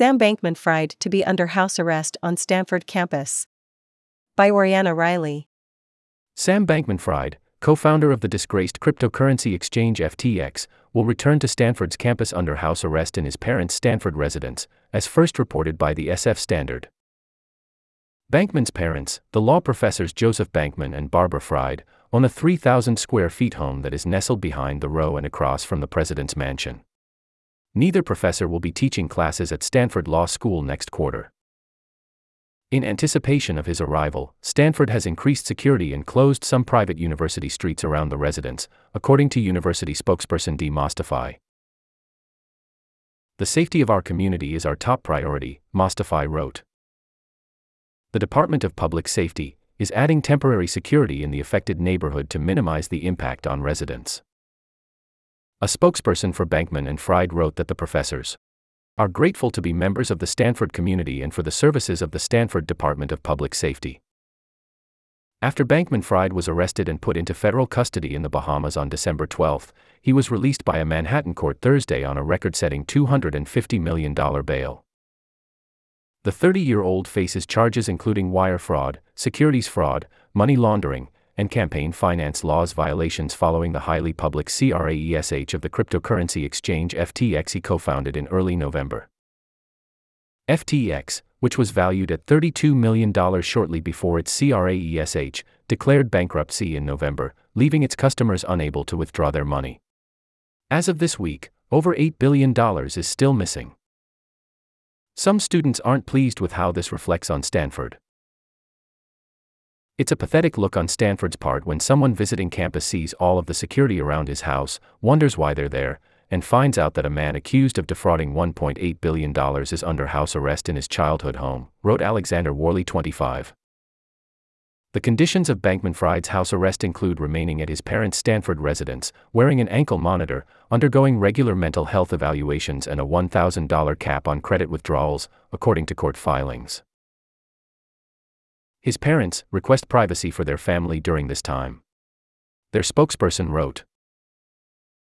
Sam Bankman Fried to be under house arrest on Stanford campus. By Oriana Riley. Sam Bankman Fried, co founder of the disgraced cryptocurrency exchange FTX, will return to Stanford's campus under house arrest in his parents' Stanford residence, as first reported by the SF Standard. Bankman's parents, the law professors Joseph Bankman and Barbara Fried, own a 3,000 square feet home that is nestled behind the row and across from the president's mansion. Neither professor will be teaching classes at Stanford Law School next quarter. In anticipation of his arrival, Stanford has increased security and closed some private university streets around the residence, according to university spokesperson Dee Mostofi. The safety of our community is our top priority, Mostofi wrote. The Department of Public Safety is adding temporary security in the affected neighborhood to minimize the impact on residents. A spokesperson for Bankman and Fried wrote that the professors are grateful to be members of the Stanford community and for the services of the Stanford Department of Public Safety. After Bankman Fried was arrested and put into federal custody in the Bahamas on December 12, he was released by a Manhattan court Thursday on a record setting $250 million bail. The 30 year old faces charges including wire fraud, securities fraud, money laundering, and campaign finance laws violations following the highly public CRAESH of the cryptocurrency exchange FTX he co founded in early November. FTX, which was valued at $32 million shortly before its CRAESH, declared bankruptcy in November, leaving its customers unable to withdraw their money. As of this week, over $8 billion is still missing. Some students aren't pleased with how this reflects on Stanford. It's a pathetic look on Stanford's part when someone visiting campus sees all of the security around his house, wonders why they're there, and finds out that a man accused of defrauding $1.8 billion is under house arrest in his childhood home, wrote Alexander Worley 25. The conditions of Bankman Fried's house arrest include remaining at his parents' Stanford residence, wearing an ankle monitor, undergoing regular mental health evaluations, and a $1,000 cap on credit withdrawals, according to court filings. His parents request privacy for their family during this time. Their spokesperson wrote